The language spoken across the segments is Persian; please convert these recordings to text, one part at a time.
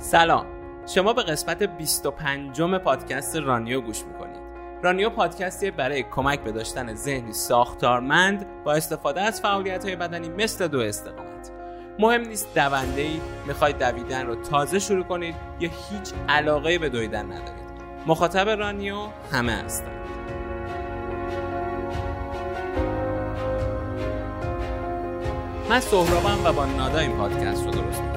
سلام. شما به قسمت 25 پادکست رانیو گوش می‌کنید. رانیو پادکستی برای کمک به داشتن ذهنی ساختارمند با استفاده از فعالیت های بدنی مثل دو استقامت. مهم نیست دونده ای می‌خواید دویدن رو تازه شروع کنید یا هیچ علاقه به دویدن ندارید. مخاطب رانیو همه هستند من سهرابم و با نادا این پادکست رو درست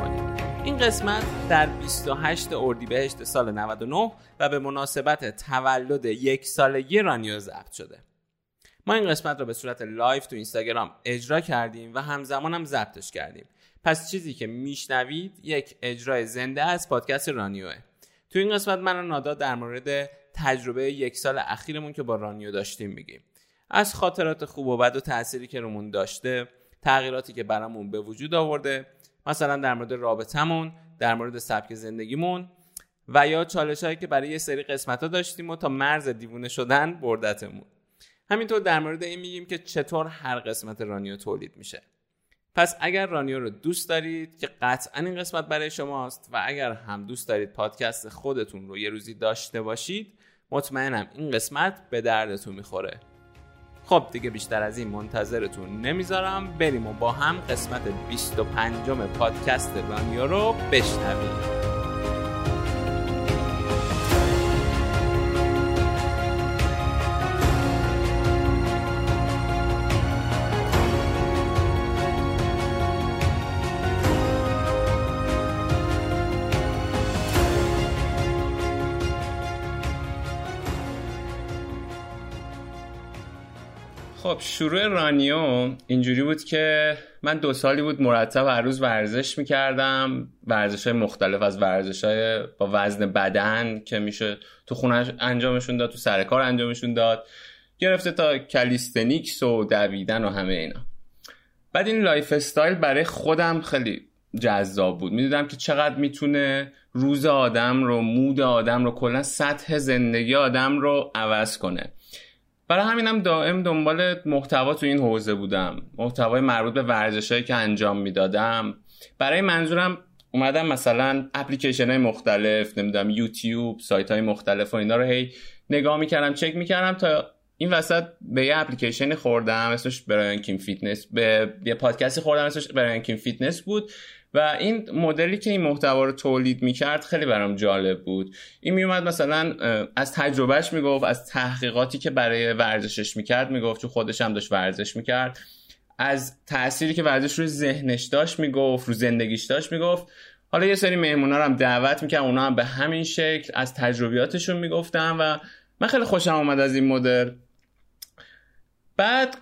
این قسمت در 28 اردیبهشت سال 99 و به مناسبت تولد یک سالگی رانیو ضبط شده. ما این قسمت رو به صورت live تو اینستاگرام اجرا کردیم و همزمان هم ضبطش کردیم. پس چیزی که میشنوید یک اجرای زنده از پادکست رانیوه. تو این قسمت من و نادا در مورد تجربه یک سال اخیرمون که با رانیو داشتیم میگیم. از خاطرات خوب و بد و تأثیری که رومون داشته تغییراتی که برامون به وجود آورده مثلا در مورد رابطمون در مورد سبک زندگیمون و یا چالش هایی که برای یه سری قسمت ها داشتیم و تا مرز دیوونه شدن بردتمون. همینطور در مورد این میگیم که چطور هر قسمت رانیو تولید میشه. پس اگر رانیو رو دوست دارید که قطعا این قسمت برای شماست و اگر هم دوست دارید پادکست خودتون رو یه روزی داشته باشید مطمئنم این قسمت به دردتون می‌خوره. خب دیگه بیشتر از این منتظرتون نمی‌ذارم. بریم و با هم قسمت 25 پادکست رانیو رو بشنویم. شروع رانیو اینجوری بود که من دو سالی بود مرتب هر روز ورزش می‌کردم. ورزش های مختلف از ورزش های با وزن بدن که میشه تو خونه انجامشون داد تو سر کار انجامشون داد. گرفته تا calisthenics و دویدن و همه اینا. بعد این lifestyle برای خودم خیلی جذاب بود. می‌دیدم که چقدر می‌تونه روز آدم رو mood آدم رو کلا سطح زندگی آدم رو عوض کنه. برای همینم دائم دنبال محتوا تو این حوزه بودم. محتوای مربوط به ورزشهایی که انجام می‌دادم. برای منظورم اومدم مثلا اپلیکیشن های مختلف نمی‌دونم یوتیوب سایت های مختلف و اینا رو هی نگاه می‌کردم چک می‌کردم تا این وسط به یه اپلیکیشن خوردم اسمش برایان کیم فیتنس به یه پادکستی خوردم اسمش برایان کیم فیتنس بود. و این مدلی که این محتوا رو تولید می‌کرد خیلی برام جالب بود. این میومد مثلا از تجربهش می‌گفت از تحقیقاتی که برای ورزشش می‌کرد می‌گفت چون خودش هم داشت ورزش می‌کرد. از تأثیری که ورزش روی ذهنش داشت می‌گفت رو زندگیش داشت می‌گفت. حالا یه سری مهمونا رو هم دعوت می‌کرد اونا هم به همین شکل از تجربیاتشون می‌گفتن و من خیلی خوشم آمد از این مدل. بعد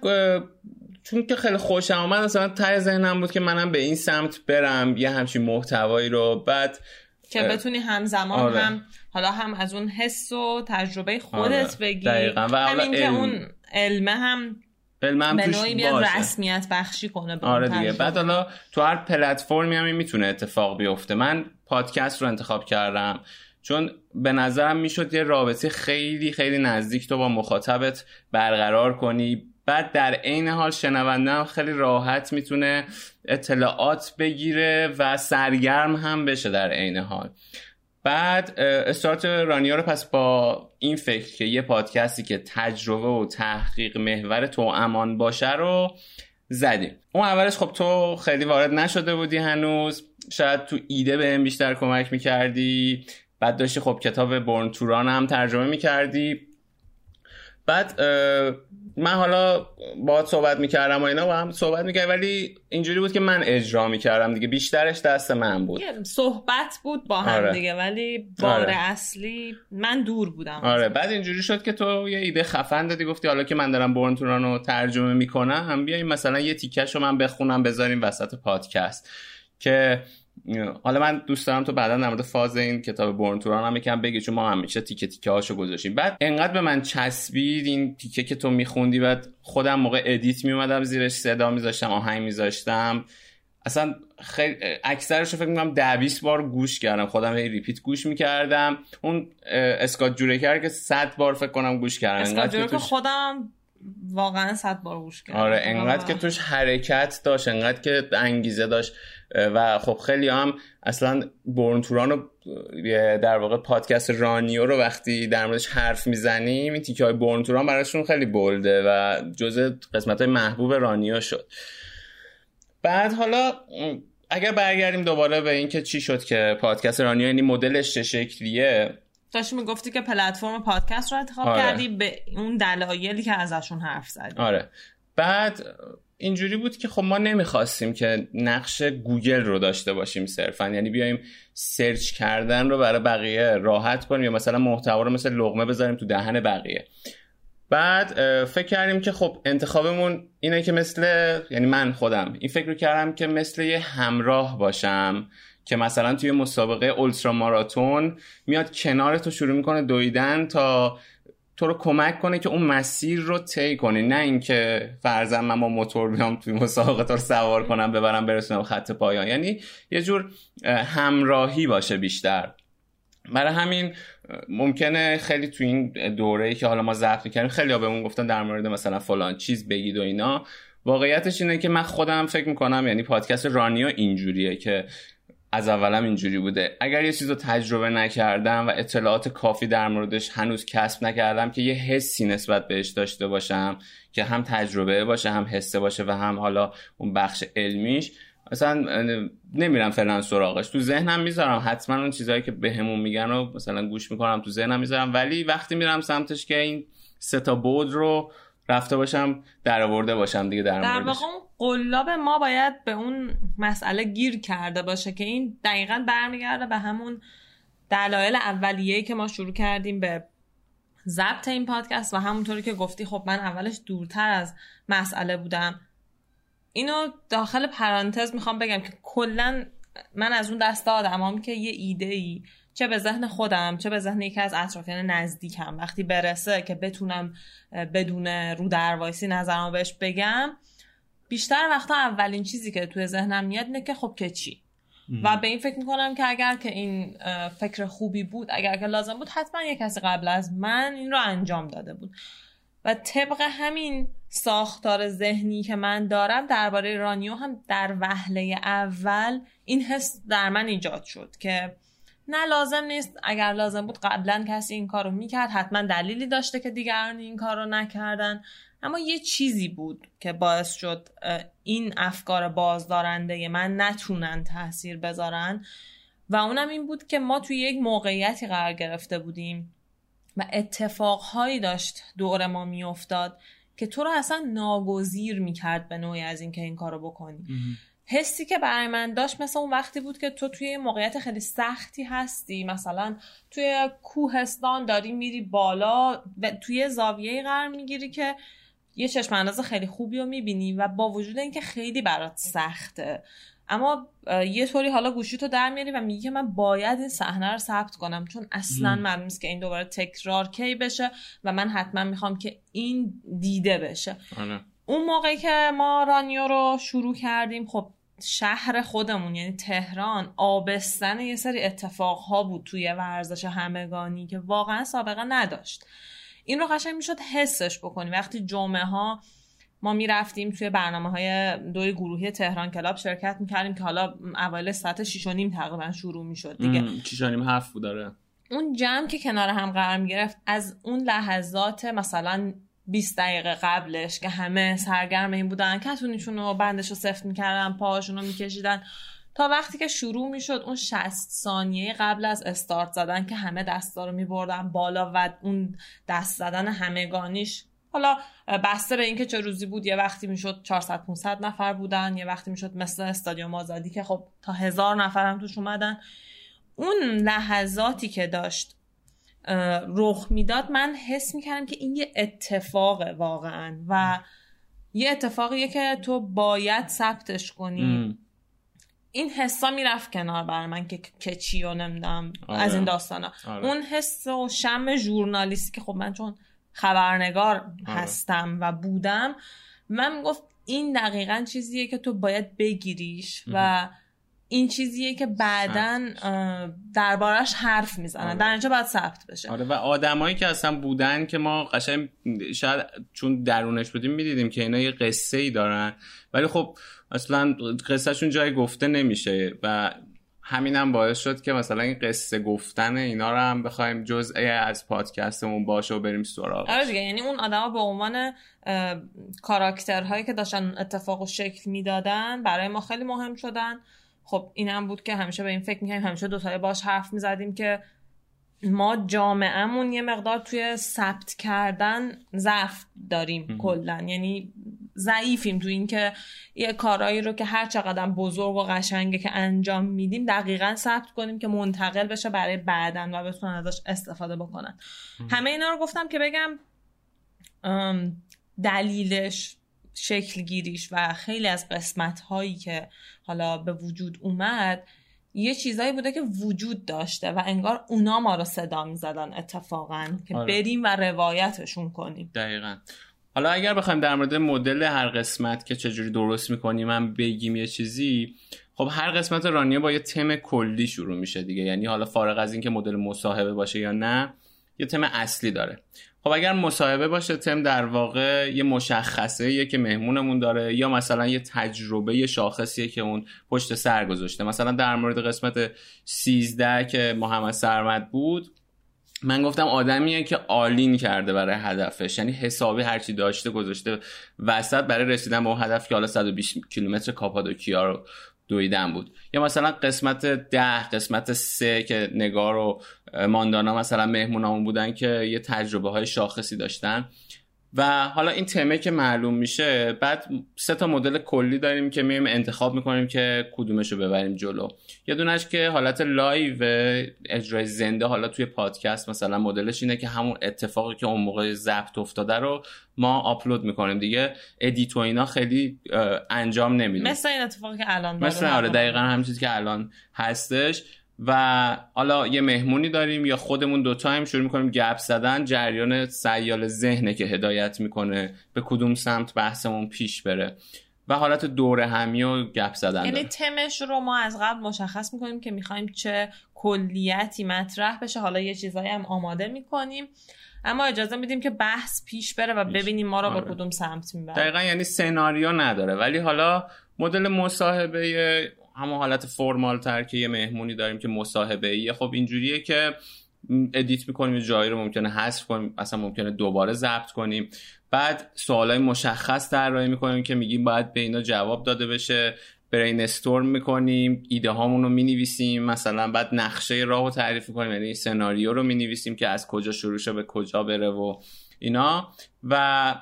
چون که خیلی خوشم آمد مثلا ته ذهنم بود که منم به این سمت برم یه همچین محتوایی رو. بعد که بتونی همزمان آره. هم حالا هم از اون حس و تجربه خودت آره. بگی. دقیقا. و همین که اون علمه هم علم هم به نوعی بیاد رسمیت بخشی کنه به آره دیگه. بعد حالا تو هر پلتفرمی هم می‌تونه اتفاق بیفته. من پادکست رو انتخاب کردم. چون به نظرم می‌شد یه رابطه خیلی خیلی نزدیک تو با مخاطبت برقرار کنی. بعد در عین حال شنونده خیلی راحت می‌تونه اطلاعات بگیره و سرگرم هم بشه در عین حال. بعد استارت رانیا رو پس با این فکر که یه پادکستی که تجربه و تحقیق محور تو امان باشه رو زدیم. اون اولش خب تو خیلی وارد نشده بودی هنوز. شاید تو ایده به بیشتر کمک می‌کردی. بعد داشتی خب کتاب برن توران هم ترجمه می‌کردی. بعد من حالا باهات صحبت می‌کردم و اینا با هم صحبت می‌کردم ولی اینجوری بود که من اجرا می‌کردم دیگه. بیشترش دست من بود. صحبت بود با هم آره. دیگه ولی بار آره. اصلی من دور بودم. آره. بعد اینجوری شد که تو یه ایده خفن دادی گفتی حالا که من دارم Born to Run رو ترجمه می‌کنم هم بیایم مثلا یه تیکش رو من بخونم بذاریم وسط پادکست. که حالا من دوست دارم تو بعدا در مورد فاز این کتاب Born to Run هم یکم بگی چون ما همیشه تیکه تیکه هاشو گذاشتیم. بعد انقدر به من چسبید این تیکه که تو میخوندی بعد خودم موقع edit میومدم زیرش صدا میذاشتم آهنگ میذاشتم. اصلا خیلی اکثرش فکر می‌کنم ده 20 بار گوش کردم. خودم هی repeat گوش می‌کردم. اون اسکات جورک رو که 100 بار فکر کنم گوش کردم. اسکات که خودم واقعا صد بار گوش کردم. آره انقدر که توش حرکت داشت انقدر که انگیزه داشت. و خب خیلی هم اصلا Born to Run رو در واقع پادکست رانیو رو وقتی در موردش حرف می‌زنیم این تیکه های Born to Run براشون خیلی bold ه و جزء قسمت های محبوب رانیو شد. بعد حالا اگر برگردیم دوباره به اینکه چی شد که پادکست رانیو یعنی مدلش چه شکلیه؟ داشتی می‌گفتی که پلتفرم پادکست رو انتخاب آره. کردی به اون دلایلی که ازشون حرف زدی. آره. بعد اینجوری بود که خب ما نمی‌خواستیم که نقش گوگل رو داشته باشیم صرفا. یعنی بیایم search کردن رو برای بقیه راحت کنیم یا مثلا محتوا رو مثل لقمه بذاریم تو دهن بقیه. بعد فکر کردیم که خب انتخابمون اینه که مثل یعنی من خودم این فکر رو کردم که مثل یه همراه باشم که مثلا توی مسابقه اولترا ماراتون میاد کنار تو شروع می‌کنه دویدن تا تو رو کمک کنه که اون مسیر رو طی کنی. نه اینکه فرضاً من با موتور بیام توی مسابقه تو سوار کنم ببرم برسونم خط پایان. یعنی یه جور همراهی باشه بیشتر. برای همین ممکنه خیلی تو این دوره که حالا ما ضبط کردیم خیلی بهمون گفتن در مورد مثلا فلان چیز بگید و اینا. واقعیتش اینه که من خودم فکر می‌کنم یعنی پادکست رانیو اینجوریه که از اولم اینجوری بوده. اگر یه چیز رو تجربه نکردم و اطلاعات کافی در موردش هنوز کسب نکردم که یه حسی نسبت بهش داشته باشم که هم تجربه باشه هم حسه باشه و هم حالا اون بخش علمیش مثلا نمیرم فعلا سراغش. تو ذهنم می‌ذارم حتما اون چیزهایی که بهمون به میگن رو مثلا گوش می‌کنم تو ذهنم می‌ذارم. ولی وقتی میرم سمتش که این سه تا بود رو رفته باشم در آورده باشم دیگه در, در واقع اون قلاب ما باید به اون مسئله گیر کرده باشه که این دقیقا برمیگرده به همون دلایل اولیه که ما شروع کردیم به ضبط این پادکست و همونطوری که گفتی خب من اولش دورتر از مسئله بودم. اینو داخل پرانتز می‌خوام بگم که کلا من از اون دست آدمام که یه ایده ای چه به ذهن خودم چه به ذهن یکی از اطرافیان نزدیکم. وقتی برسه که بتونم بدون رو در وایسی نظرمو بهش بگم بیشتر وقتا اولین چیزی که توی ذهنم میاد اینه که خب که چی؟ و به این فکر می‌کنم که اگر که این فکر خوبی بود اگر که لازم بود حتما یه کسی قبل از من این رو انجام داده بود. و طبق همین ساختار ذهنی که من دارم درباره رانیو هم در وهله اول این حس در من ایجاد شد که نه لازم نیست. اگر لازم بود قبلا کسی این کارو می‌کرد حتما دلیلی داشته که دیگران این کارو نکردن. اما یه چیزی بود که باعث شد این افکار بازدارنده من نتونن تاثیر بذارن. و اونم این بود که ما توی یک موقعیتی قرار گرفته بودیم و اتفاقهایی داشت دور ما میافتاد که تو رو اصلا ناگزیر می‌کرد به نوعی از اینکه این کارو بکنی. حسی که برای من داشت مثل اون وقتی بود که تو توی موقعیت خیلی سختی هستی. مثلا توی کوهستان داری میری بالا و توی زاویه قرار می‌گیری که یه چشم انداز خیلی خوبی رو می‌بینی و با وجود اینکه خیلی برات سخته. اما یه طوری حالا گوشی تو در میاری و میگی که من باید این صحنه رو ثبت کنم. چون اصلا معلوم نیست که این دوباره تکرار کی بشه و من حتما می‌خوام که این دیده بشه. آره. اون موقعی که ما رانیو رو شروع کردیم خب شهر خودمون یعنی تهران آبستن یه سری اتفاقها بود توی ورزش همگانی که واقعا سابقه نداشت. این رو قشنگ می‌شد حسش بکنیم. وقتی جمعه ها ما می‌رفتیم توی برنامه های دوی گروهی تهران کلاب شرکت می‌کردیم که حالا اول ساعت 6 و نیم تقریبا شروع می‌شد دیگه. 6 و نیم هفت بود داره اون جمع که کنار هم قرار می‌گرفت از اون لحظات مثلا 20 دقیقه قبلش که همه سرگرم این بودن. کتونیشون رو بندش رو سفت می‌کردن پاهاشون رو میکشیدن. تا وقتی که شروع می‌شد اون 60 ثانیه قبل از استارت زدن که همه دستا رو میبردن بالا و اون دست زدن همگانیش. حالا بسته به اینکه چه روزی بود یه وقتی می‌شد 400 500 نفر بودن یه وقتی می‌شد مثل استادیوم آزادی که خب تا هزار نفر هم توش اومدن. اون لحظاتی که داشت رخ می‌داد من حس می‌کردم که این یه اتفاقه واقعا و یه اتفاقیه که تو باید ثبتش کنی این حسا می‌رفت کنار بر من که که چی و نمی‌دونم آره. از این داستانا آره. اون حس و شم ژورنالیستی که خب من چون خبرنگار آره. هستم و بودم من گفت این دقیقا چیزیه که تو باید بگیریش و این چیزیه که بعدا دربارش حرف می‌زنن. آره. در اینجا باید ثبت بشه. آره و آدمایی که اصلا بودن که ما قشنگ شاید چون درونش بودیم می‌دیدیم که اینا یه قصه ای دارن. ولی خب اصلا قصهشون جای گفته نمیشه و همینم باعث شد که مثلا این قصه گفتن اینا رو هم بخوایم جزء از پادکستمون باشه و بریم سراغ آره دیگه یعنی اون آدما به عنوان کاراکترهایی که داشتن اتفاق و شکل می‌دادن برای ما خیلی مهم شدن. خب اینم بود که همیشه به این فکر می‌کنیم همیشه دوتای باش حرف می‌زدیم که ما جامعهمون یه مقدار توی ثبت کردن ضعف داریم کلا. یعنی ضعیفیم تو اینکه یه کارایی رو که هر چقدر بزرگ و قشنگه که انجام میدیم دقیقا ثبت کنیم که منتقل بشه برای بعدن و بتونن ازش استفاده بکنن. همه اینا رو گفتم که بگم دلیلش شکل گیریش و خیلی از قسمت هایی که حالا به وجود اومد یه چیزایی بوده که وجود داشته و انگار اونا ما رو صدا می‌زدن اتفاقا که آره. بریم و روایتشون کنیم. دقیقا. حالا اگر بخوایم در مورد مدل هر قسمت که چجوری درست می‌کنیم هم بگیم یه چیزی خب هر قسمت رانیه با یه تم کلی شروع میشه دیگه. یعنی حالا فارغ از اینکه مدل مصاحبه باشه یا نه یه تم اصلی داره. خب اگر مصاحبه باشه تم در واقع یه مشخصه یه که مهمونمون داره یا مثلا یه تجربه شاخصیه که اون پشت سر گذاشته. مثلا در مورد قسمت 13 که محمد سرمد بود من گفتم آدمیه که آلین کرده برای هدفش. یعنی حسابی هرچی داشته گذاشته وسط برای رسیدن به اون هدف که حالا 120 کیلومتر کاپادوکیا رو دویدن بود. یا مثلا قسمت ده قسمت سه که نگار و ماندانا مثلا مهمونامون بودن که یه تجربه های شاخصی داشتن. و حالا این تمه که معلوم میشه بعد سه تا مدل کلی داریم که میایم انتخاب می‌کنیم که کدومش رو ببریم جلو. یه دونش که حالت live اجرای زنده حالا توی پادکست مثلا مدلش اینه که همون اتفاقی که اون موقع ضبط افتاده رو ما آپلود می‌کنیم دیگه. edit و اینا خیلی انجام نمیدیم. مثل این اتفاقی که الان مثل آره دقیقا همین چیزی که الان هستش. و حالا یه مهمونی داریم یا خودمون دوتا هم شروع می‌کنیم گپ زدن. جریان سیال ذهنه که هدایت می‌کنه به کدوم سمت بحثمون پیش بره. و حالت دوره همی و گپ زدن. یعنی تمش رو ما از قبل مشخص می‌کنیم که می‌خوایم چه کلیتی مطرح بشه. حالا یه چیزایی هم آماده می‌کنیم. اما اجازه میدیم که بحث پیش بره و ببینیم ما رو به آره. کدوم سمت می‌بره. دقیقا یعنی سناریو نداره. ولی حالا مدل مصاحبه همون حالت فرمال تر که یه مهمونی داریم که مصاحبه ایه. خب اینجوریه که ادیت می‌کنیم جایی رو ممکنه حذف کنیم اصلا ممکنه دوباره ضبط کنیم. بعد سوالای مشخص طراحی می‌کنیم که میگیم باید به اینا جواب داده بشه. برین استورم می‌کنیم ایده هامون رو می‌نویسیم. مثلا بعد نقشه راه رو تعریف کنیم یعنی سناریو رو می‌نویسیم که از کجا شروع شه به کجا بره و اینا. و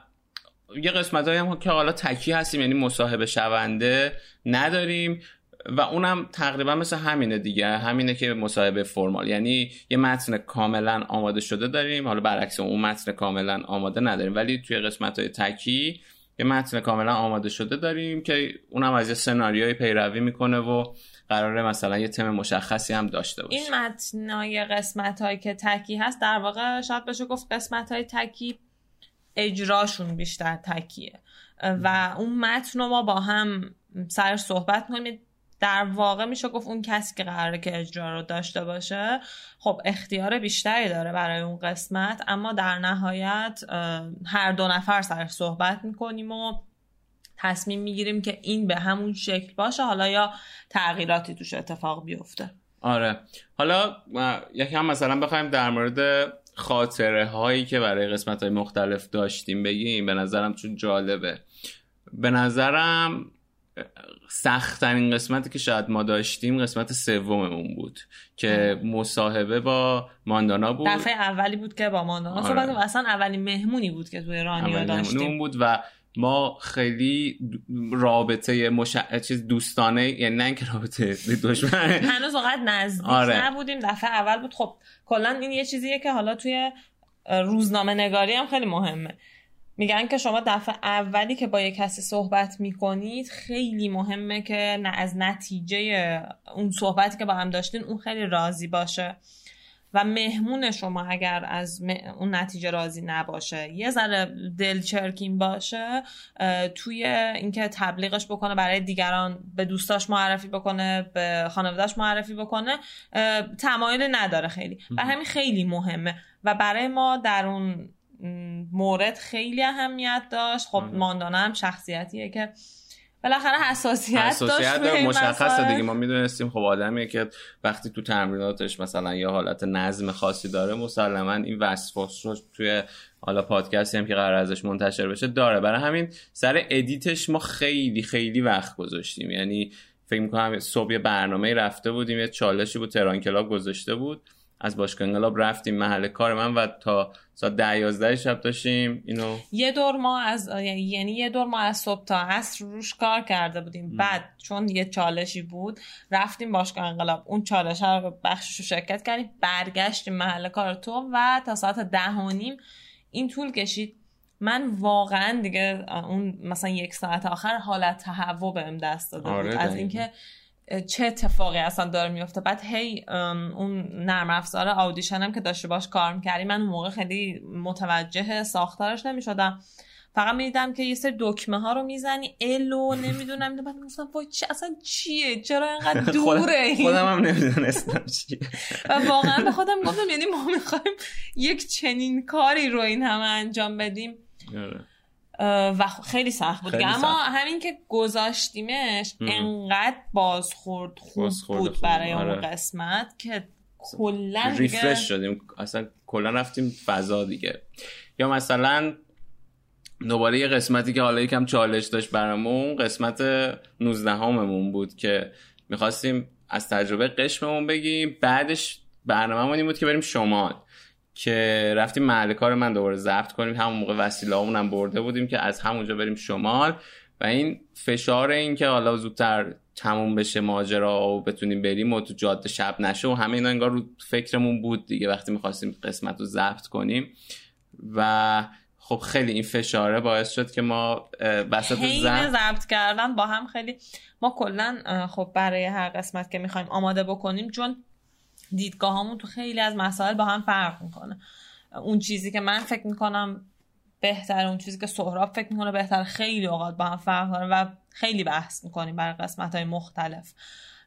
یه قسمت هم که حالا تکی هستیم یعنی مصاحبه شونده نداریم. و اونم تقریبا مثل همینه دیگه. همینه که مصاحبه فرمال. یعنی یه متن کاملا آماده شده داریم. حالا برعکس اون متن کاملا آماده نداریم. ولی توی قسمت های تکی یه متن کاملا آماده شده داریم که اونم از یه سناریوی پیروی می‌کنه و قراره مثلا یه تم مشخصی هم داشته باشه. این متنای قسمت هایی که تکی هست در واقع شاید بشه گفت قسمت های تکی اجراشون بیشتر تکیه. و اون متن رو ما با هم سر صحبت کنیم در واقع میشه گفت اون کسی که قراره که اجرا رو داشته باشه خب اختیار بیشتری داره برای اون قسمت. اما در نهایت هر دو نفر سر صحبت می‌کنیم و تصمیم می‌گیریم که این به همون شکل باشه. حالا یا تغییراتی توش اتفاق بیفته. آره. حالا یکی هم مثلا بخوایم در مورد خاطره هایی که برای قسمت های مختلف داشتیم بگیم به نظرم چون جالبه. به نظرم سختترین قسمتی که شاید ما داشتیم قسمت سوممون بود که مصاحبه با ماندانا بود. دفعه اولی بود که با ماندانا. آره. صحبت اصلا اولین مهمونی بود که توی رانیا داشتیم. بود و ما خیلی رابطه مش... چیز دوستانه یعنی نه اینکه رابطه دشمن. هنوز وقت نزدیک آره. نبودیم. دفعه اول بود. خب کلا این یه چیزیه که حالا توی روزنامه نگاری هم خیلی مهمه. میگن که شما دفعه اولی که با یه کسی صحبت می‌کنید خیلی مهمه که نه از نتیجه اون صحبتی که با هم داشتین اون خیلی راضی باشه. و مهمون شما اگر از اون نتیجه راضی نباشه. یه ذره دلچرکین باشه توی اینکه تبلیغش بکنه برای دیگران به دوستاش معرفی بکنه به خانوادهش معرفی بکنه تمایل نداره خیلی. و همین خیلی مهمه. و برای ما در اون مورد خیلی اهمیت داشت. خب ماندانه هم شخصیتیه که بالاخره حساسیت, حساسیت داشت مشخصه دیگه. ما می‌دونستیم خب آدمیه که وقتی تو تمریناتش مثلا یه حالت نظم خاصی داره مسلما این وصفاش رو توی حالا پادکستی هم که قرار ازش منتشر بشه داره. برای همین سر edit ش ما خیلی خیلی وقت گذاشتیم. یعنی فکر می‌کنم صبح برنامه رفته بودیم یه چالشی بود تهران کلاب گذاشته بود. از باشگاه انقلاب رفتیم محل کار من و تا ساعت ده یازده شب داشتیم اینو یه دور ما از یعنی یه دور ما از صبح تا عصر روش کار کرده بودیم. بعد چون یه چالشی بود رفتیم باشگاه انقلاب. اون چالش رو بخشش رو شرکت کردیم برگشتیم محل کار تو و تا ساعت ده و نیم این طول کشید. من واقعا دیگه اون مثلا یک ساعت آخر حالت تهوع بهم دست داده بود. آره، از اینکه چه اتفاقی اصلا داره میفته؟ بعد هی اون نرم افزار آودیشن هم که داشته باش کار می‌کردی من اون موقع خیلی متوجه ساختارش نمی‌شدم. فقط می‌دیدم که یه سری دکمه ها رو می‌زنی الو نمی‌دونم بعد مثلا وای چی اصلا چیه؟ چرا اینقدر دوره خودم هم نمی‌دونستم چیه. و واقعا به خودم گفتم یعنی ما می‌خوایم یک چنین کاری رو این همه انجام بدیم. آره. و خیلی سخت بود. اما همین که گذاشتیمش انقدر بازخورد خوب بود برای اون آره. قسمت که کلا ریفرش شدیم. اصلا کلا رفتیم فضا دیگه. یا مثلا دوباره یه قسمتی که حالا یکم چالش داشت برامون قسمت 19 هممون بود که می‌خواستیم از تجربه قشممون بگیم. بعدش برنامه این بود که بریم شمال. که رفتیم محل کار من دوباره ضبط کنیم. همون موقع وسیله هم برده بودیم که از همونجا بریم شمال. و این فشار این که حالا زودتر تموم بشه ماجرا و بتونیم بریم و تو جاده شب نشه و همه اینا انگار رو فکرمون بود دیگه وقتی می‌خواستیم قسمت رو ضبط کنیم. و خب خیلی این فشاره باعث شد که ما وسط ضبط کردن با هم خیلی ما کلا خب برای هر قسمت که می‌خوایم آماده بکنیم چون دیدگاهامون تو خیلی از مسائل با هم فرق می‌کنه. اون چیزی که من فکر می‌کنم بهتر اون چیزی که سهراب فکر می‌کنه بهتر خیلی اوقات با هم فرق داره و خیلی بحث می‌کنیم برای قسمت های مختلف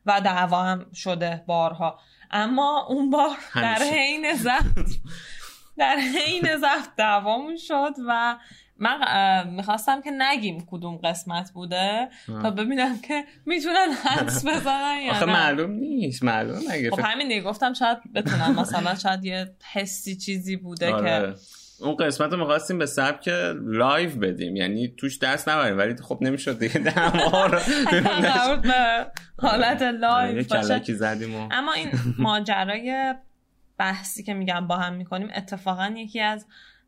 و دعوا هم شده بارها. اما اون بار در حین زفت در حین ضبط دعوامون شد و من می‌خواستم که نگیم کدوم قسمت بوده تا ببینم که می‌تونن حدس بزنن یا آخه معلوم نیست معلوم نگه خب همین دیگه گفتم شاید بتونن مثلا شاید یه حسی چیزی بوده آره. که اون قسمت رو می‌خواستیم به سبک live بدیم. یعنی توش دست نبریم ولی خب نمی‌شد دیگه. دما رو حالت live باشه. اما این ماجرای بحثی که میگم با هم می‌کنیم اتفاقا یکی از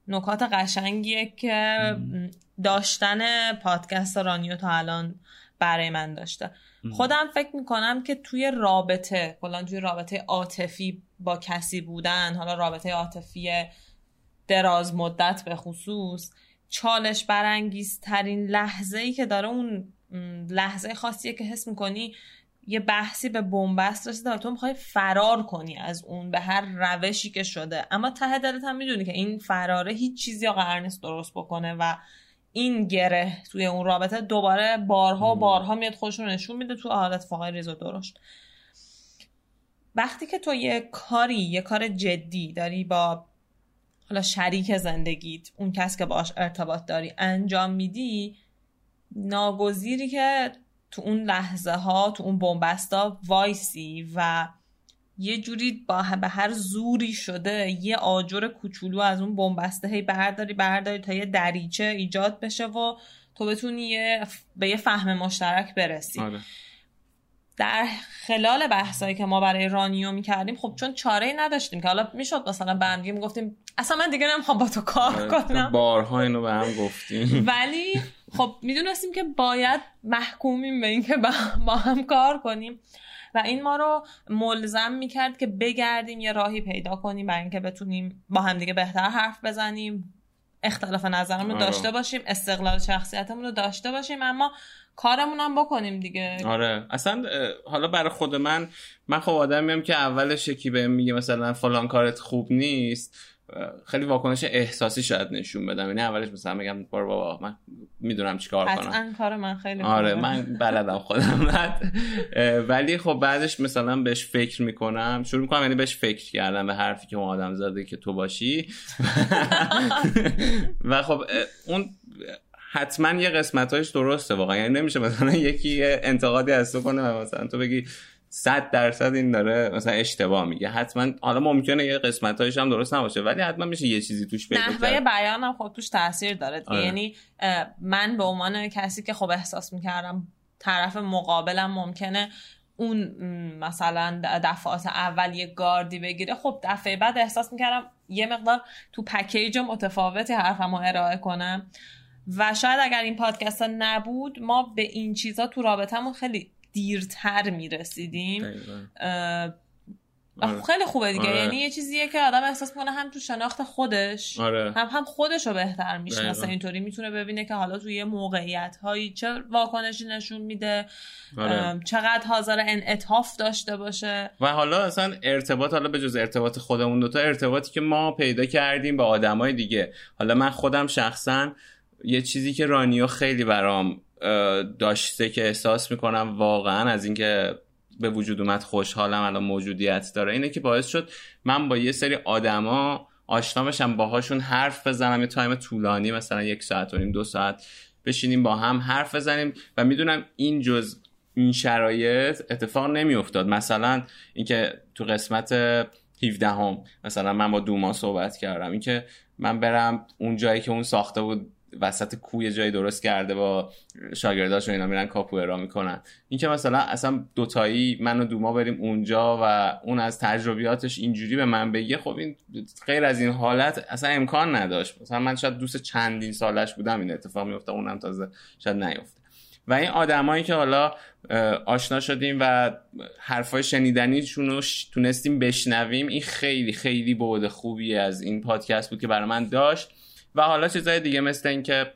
نکات قشنگیه که داشتن پادکست رانیو تا الان برای من داشته. خودم فکر می‌کنم که توی رابطه کلا توی رابطه عاطفی با کسی بودن حالا رابطه عاطفی دراز مدت به خصوص چالش برانگیزترین لحظه ای که داره اون لحظه خاصیه که حس می‌کنی یه بحثی به بنبست رسیده تو می‌خوای فرار کنی از اون به هر روشی که شده. اما ته دلت هم می‌دونی که این فراره هیچ چیزی قرار نیست درست بکنه و این گره توی اون رابطه دوباره بارها و بارها میاد خودش رو نشون میده تو حالت فاقای ریز و درشت. وقتی که تو یه کاری یه کار جدی داری با حالا شریک زندگیت اون کس که باش ارتباط داری انجام میدی ناگزیری که تو اون لحظه ها تو اون بومبستا وایسی و یه جوری با به هر زوری شده یه آجر کوچولو از اون بومبسته هی برداری برداری تا یه دریچه ایجاد بشه و تو بتونی یه به یه فهم مشترک برسی آره. در خلال بحثایی که ما برای رانیو می‌کردیم خب چون چاره ای نداشتیم که حالا می‌شد مثلا به هم می‌گفتیم اصلا من دیگه نمی‌خوام با تو کار آره، کنم. بارها اینو به هم گفتیم. ولی خب می‌دونستیم که باید محکومیم به اینکه با هم کار کنیم و این ما رو ملزم می‌کرد که بگردیم یه راهی پیدا کنیم برای اینکه بتونیم با هم دیگه بهتر حرف بزنیم. اختلاف نظرمون رو داشته باشیم استقلال شخصیتمون رو داشته باشیم اما کارمون هم بکنیم دیگه. آره. اصلا حالا برای خود من من خب آدمیم که اولش یکی بهم میگه مثلا فلان کارت خوب نیست. خیلی واکنش احساسی شاید نشون بدم. یعنی اولش مثلا میگم بار بابا من می‌دونم چیکار کنم. کار من خیلی آره من بلدم خودم. ولی خب بعدش مثلا بهش فکر می‌کنم. شروع می‌کنم یعنی بهش فکر کردم به حرفی که اون آدم زده که تو باشی. و خب اون حتما یه قسمتهایش درسته واقعا. یعنی نمیشه مثلا یکی انتقادی از تو کنه و مثلا تو بگی صد درصد این داره مثلا اشتباه میگه. حتما حالا ممکنه یه قسمتایش هم درست نباشه ولی حتما میشه یه چیزی توش پیدا نحوه بیانم خب توش تاثیر داره. آره. یعنی من به عنوان کسی که خب احساس می‌کردم طرف مقابلم ممکنه اون مثلا دفعات اول یه گاردی بگیره خب دفعه بعد احساس می‌کردم یه مقدار تو پکیج متفاوتی حرفمو ارائه کنم و شاید اگر این پادکست ها نبود ما به این چیزا تو رابطهمون خیلی دیرتر می‌رسیدیم آره. خیلی خوبه دیگه آره. یعنی یه چیزیه که آدم احساس کنه هم تو شناخت خودش آره. هم هم خودش رو بهتر می‌شناسه اینطوری می‌تونه ببینه که حالا توی موقعیت هایی چه واکنشی نشون میده آره. چقدر حاضر انعطاف داشته باشه و حالا اصلا ارتباط حالا به جز ارتباط خودمون دوتا ارتباطی که ما پیدا کردیم با آدمای دیگه حالا من خودم شخصا یه چیزی که رانیو خیلی برام داشته که احساس می‌کنم واقعا از اینکه به وجود اومد خوشحالم الان موجودیت داره اینه که باعث شد من با یه سری آدما آشنا بشم باهاشون حرف بزنم یه تایم طولانی مثلا یک ساعت و نیم دو ساعت بشینیم با هم حرف بزنیم و می‌دونم این جز این شرایط اتفاق نمیافتاد. مثلا اینکه تو قسمت 17 هم مثلا من با دوما صحبت کردم اینکه من برم اون جایی که اون ساخته بود وسط کوی جایی درست کرده با شاگرداش و اینا میرن کاپوئرا می‌کنن. اینکه مثلا اصلا دوتایی من و دوما بریم اونجا و اون از تجربیاتش اینجوری به من بگه خب این غیر از این حالت اصلا امکان نداشت. مثلا من شاید دوست چندین سالش بودم این اتفاق میفته اونم تازه شاید نیفته. و این آدمایی که حالا آشنا شدیم و حرفای شنیدنیشون رو تونستیم بشنویم این خیلی خیلی بود خوبی از این پادکست بود که برای من داشت. و حالا چیزای دیگه مثل اینکه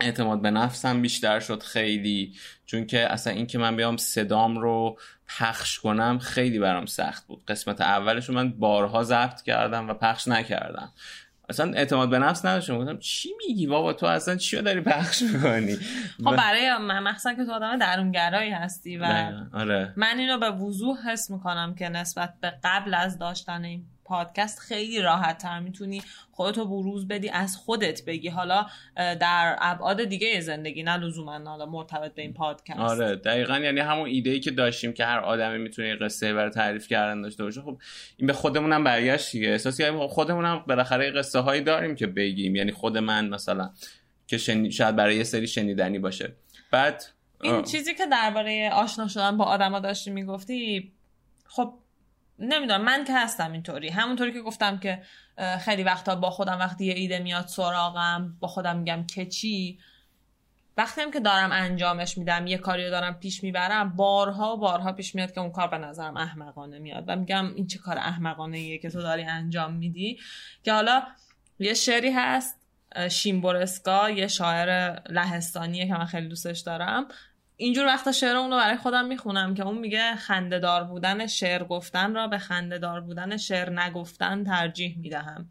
اعتماد به نفسم بیشتر شد خیلی چون که اصلا اینکه من بیام صدام رو پخش کنم خیلی برام سخت بود. قسمت اولش رو من بارها ضبط کردم و پخش نکردم. اصلا اعتماد به نفس نداشتم. گفتم چی میگی بابا؟ تو اصلا چی رو داری پخش می‌کنی؟ خب برای من مثلا که تو آدم درونگرایی هستی و آره. من اینو به وضوح حس می‌کنم که نسبت به قبل از داشتن این پادکست خیلی راحت تر می‌تونی خودتو بروز بدی از خودت بگی. حالا در ابعاد دیگه زندگی نه لزوما حالا مرتبط به این پادکست. آره دقیقا. یعنی همون ایده ای که داشتیم که هر آدمی می‌تونه قصه برای تعریف کردن داشته باشه خب این به خودمون هم برگشت دیگه. احساس کردیم خب خودمون هم بالاخره قصه هایی داریم که بگیم. یعنی خود من مثلا که شاید برای یه سری شنیدنی باشه. بعد این چیزی که درباره آشنا شدن با آدما داشتی می‌گفتی خب نمی‌دونم من که هستم اینطوری. همونطوری که گفتم که خیلی وقتا با خودم وقتی یه ایده میاد سراغم با خودم میگم که چی وقتی هم که دارم انجامش میدم یه کاری رو دارم پیش می‌برم بارها بارها پیش میاد که اون کار به نظرم احمقانه میاد. و میگم این چه کار احمقانه ایه که تو داری انجام میدی. که حالا یه شعری هست شیمبورسکا یه شاعر لهستانیه که من خیلی دوستش دارم. اینجور وقتا شعر اون رو برای خودم می‌خونم که اون میگه خندهدار بودن شعر گفتن را به خندهدار بودن شعر نگفتن ترجیح می‌دهم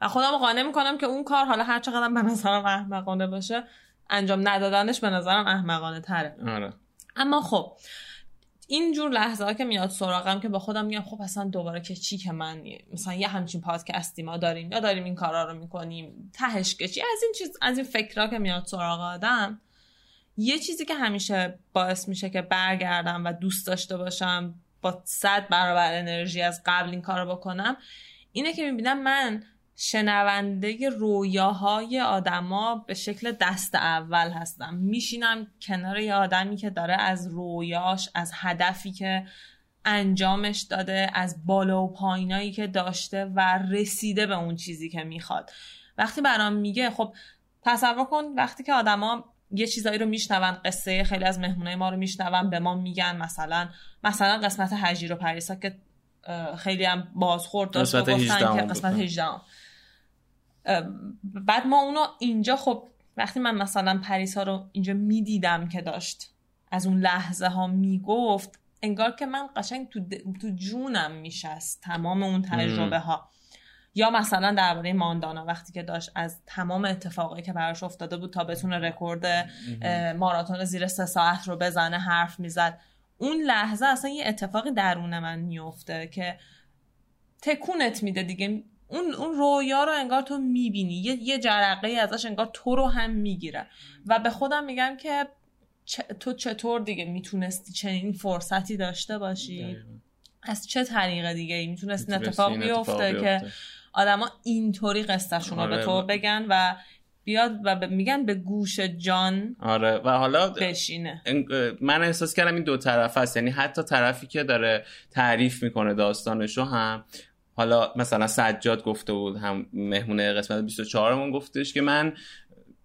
و خودم قانع می‌کنم که اون کار حالا هر چقدر به نظرم احمقانه باشه انجام ندادنش به نظرم احمقانه تره آره. اما خب اینجور لحظه ها که میاد سراغم که با خودم میگم خب اصلا دوباره که چی که من مثلا یه همچین پادکستی ما داریم یا داریم این کارا رو می‌کنیم تهش که چی از این چیز از این فکرها که میاد سراغ آدم یه چیزی که همیشه باعث میشه که برگردم و دوست داشته باشم با صد برابر انرژی از قبل این کار رو بکنم اینه که می‌بینم من شنونده رویاهای آدما به شکل دست اول هستم. میشینم کنار یه آدمی که داره از رویاش از هدفی که انجامش داده از بالا و پایینایی که داشته و رسیده به اون چیزی که می‌خواد. وقتی برام میگه خب تصور کن وقتی که آدما یه چیزایی رو میشنون قصه خیلی از مهمونای ما رو میشنون به ما میگن. مثلا مثلا قسمت هجیر و پریسا که خیلی هم بازخورد داشت قسمت گفتن که قسمت 18 بعد ما اونو اینجا خب وقتی من مثلا پریسا رو اینجا می‌دیدم که داشت از اون لحظه ها می‌گفت انگار که من قشنگ تو, تو جونم میشست تمام اون تجربه ها یا مثلا درباره ماندانا وقتی که داشت از تمام اتفاقی که براش افتاده بود تا بتونه رکورد ماراتون زیر سه ساعت رو بزنه حرف می‌زد. اون لحظه اصلا یه اتفاقی درون من میفته که تکونت میده دیگه. اون اون رویا رو انگار تو می‌بینی. یه یه جرقه ازش انگار تو رو هم می‌گیره. و به خودم میگم که تو چطور دیگه می‌تونستی چنین فرصتی داشته باشی؟ از چه طریق دیگه ای می‌تونست اتفاق بیفته که آدما اینطوری قصهشون رو به آره، تو بگن و بیاد و میگن به گوش جان آره. و حالا بشینه. من احساس کردم این دو طرف هست. یعنی حتی طرفی که داره تعریف می‌کنه داستانشو هم حالا مثلا سجاد گفته بود هم مهمونه قسمت 24 مون گفتش که من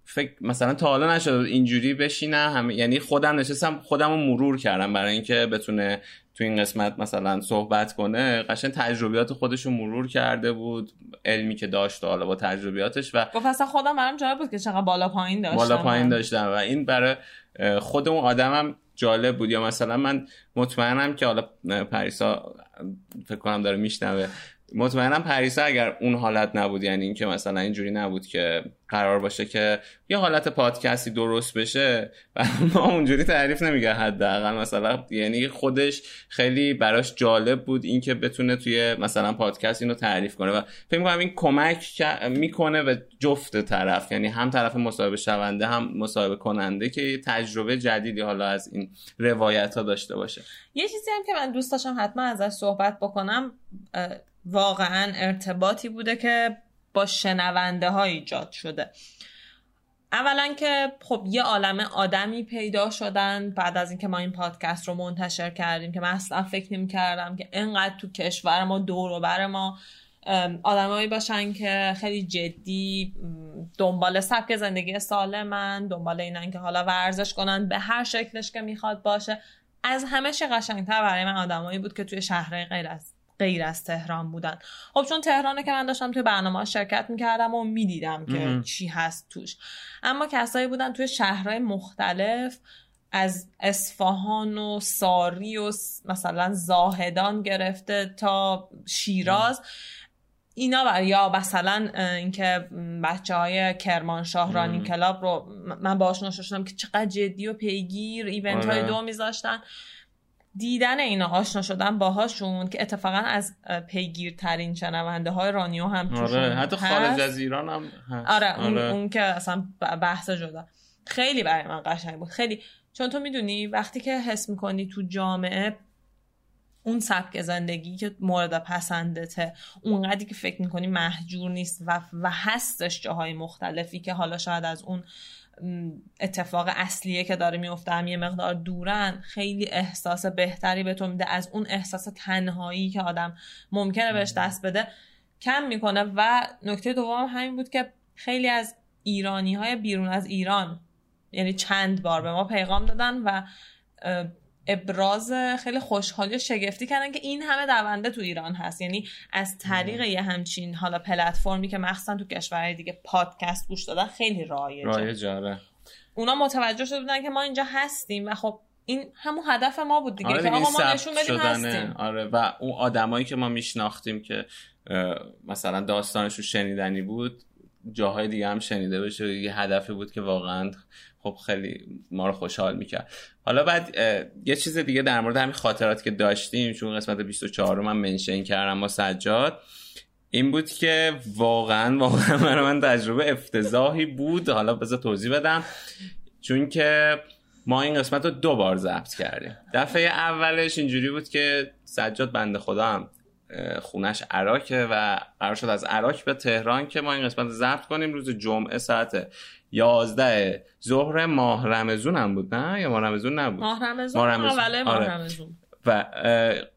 فکر مثلا تا حالا نشد اینجوری بشینم. هم یعنی خودم نشستم خودم رو مرور کردم برای اینکه بتونه تو این قسمت مثلا صحبت کنه قشن تجربیات خودش رو مرور کرده بود علمی که داشت حالا با تجربیاتش و گفت اصلا خودم برام جالب بود که چقدر بالا پایین داشتم. بالا پایین داشتم و این برای خود اون آدمم جالب بود. یا مثلا من مطمئنم که حالا پریسا فکر کنم داره میشنوه. مطمئنم پریسا اگر اون حالت نبود یعنی اینکه مثلا اینجوری نبود که قرار باشه که یه حالت پادکستی درست بشه و ما اونجوری تعریف نمیگه حداقل. مثلا یعنی خودش خیلی براش جالب بود اینکه بتونه توی مثلا پادکست اینو تعریف کنه و فکر می‌کنم این کمک می‌کنه به جفت طرف یعنی هم طرف مصاحبه شونده هم مصاحبه کننده که یه تجربه جدیدی حالا از این روایت ها داشته باشه. یه چیزی هم که من دوست داشتم حتما ازش صحبت بکنم واقعا ارتباطی بوده که با شنونده ها ایجاد شده. اولا که خب یه عالم آدمی پیدا شدن بعد از اینکه ما این پادکست رو منتشر کردیم که من اصلا فکر نمی کردم که انقدر تو کشور ما دور و بر ما آدمایی باشن که خیلی جدی دنبال سبک زندگی سالمن دنبال اینن که حالا ورزش کنن به هر شکلش که می‌خواد باشه. از همه قشنگتر برای من آدمایی بود که توی شهرهای غیر از غیر از تهران بودن. خب چون تهرانه که من داشتم توی برنامه شرکت می‌کردم و می‌دیدم که چی هست توش. اما کسایی بودن توی شهرهای مختلف از اصفهان و ساری و مثلا زاهدان گرفته تا شیراز. اینا بر یا مثلا اینکه بچه های کرمانشاه رانی کلاب رو من باهاشون شدم که چقدر جدی و پیگیر ایونت های آره. دو میذاشتن. دیدن اینا آشنا شدن باهاشون که اتفاقا از پیگیرترین شنونده های رانیو هم آره حتی خارج از ایران هم هست. آره, اون, آره. اون که اصلا بحث جدا خیلی برای من قشنگ بود خیلی چون تو می‌دونی وقتی که حس می‌کنی تو جامعه اون سبک زندگی که مورد پسندته اونقدری که فکر می‌کنی محجور نیست و, و هستش جاهای مختلفی که حالا شاید از اون اتفاق اصلیه که داره میفته هم یه مقدار دورن. خیلی احساس بهتری به تو میده از اون احساس تنهایی که آدم ممکنه بهش دست بده. کم می‌کنه و نکته دوم همین بود که خیلی از ایرانی های بیرون از ایران یعنی چند بار به ما پیغام دادن و ابراز خیلی خوشحالی و شگفتی کردن که این همه دونده تو ایران هست. یعنی از طریق یه همچین حالا پلتفرمی که مخصوصا تو کشورهای دیگه پادکست گوش دادن خیلی رایجه. رایجه آره. اونا متوجه شده بودن که ما اینجا هستیم و خب این همون هدف ما بود دیگه, آره که آقا ما نشون بدیم هستیم. آره. و اون آدمایی که ما میشناختیم که مثلا داستانشون شنیدنی بود جاهای دیگه هم شنیده بشه. یه هدفی بود که واقعا خب خیلی ما رو خوشحال می‌کرد. حالا بعد یه چیز دیگه در مورد همین خاطرات که داشتیم چون قسمت 24 رو من منشن کردم با سجاد این بود که واقعا واقعا برای من تجربه افتضاحی بود. حالا بذار توضیح بدم. چون که ما این قسمت رو دو بار ضبط کردیم. دفعه اولش اینجوری بود که سجاد بنده خدا هم خونش عراکه و قرار شد از عراک به تهران که ما این قسمت ضبط کنیم. روز جمعه ساعت یازده ظهر ماه رمزون هم بود نه؟ یا ماه رمزون نبود؟ ماه رمزون ماه رمزون, ماه آره. رمزون. و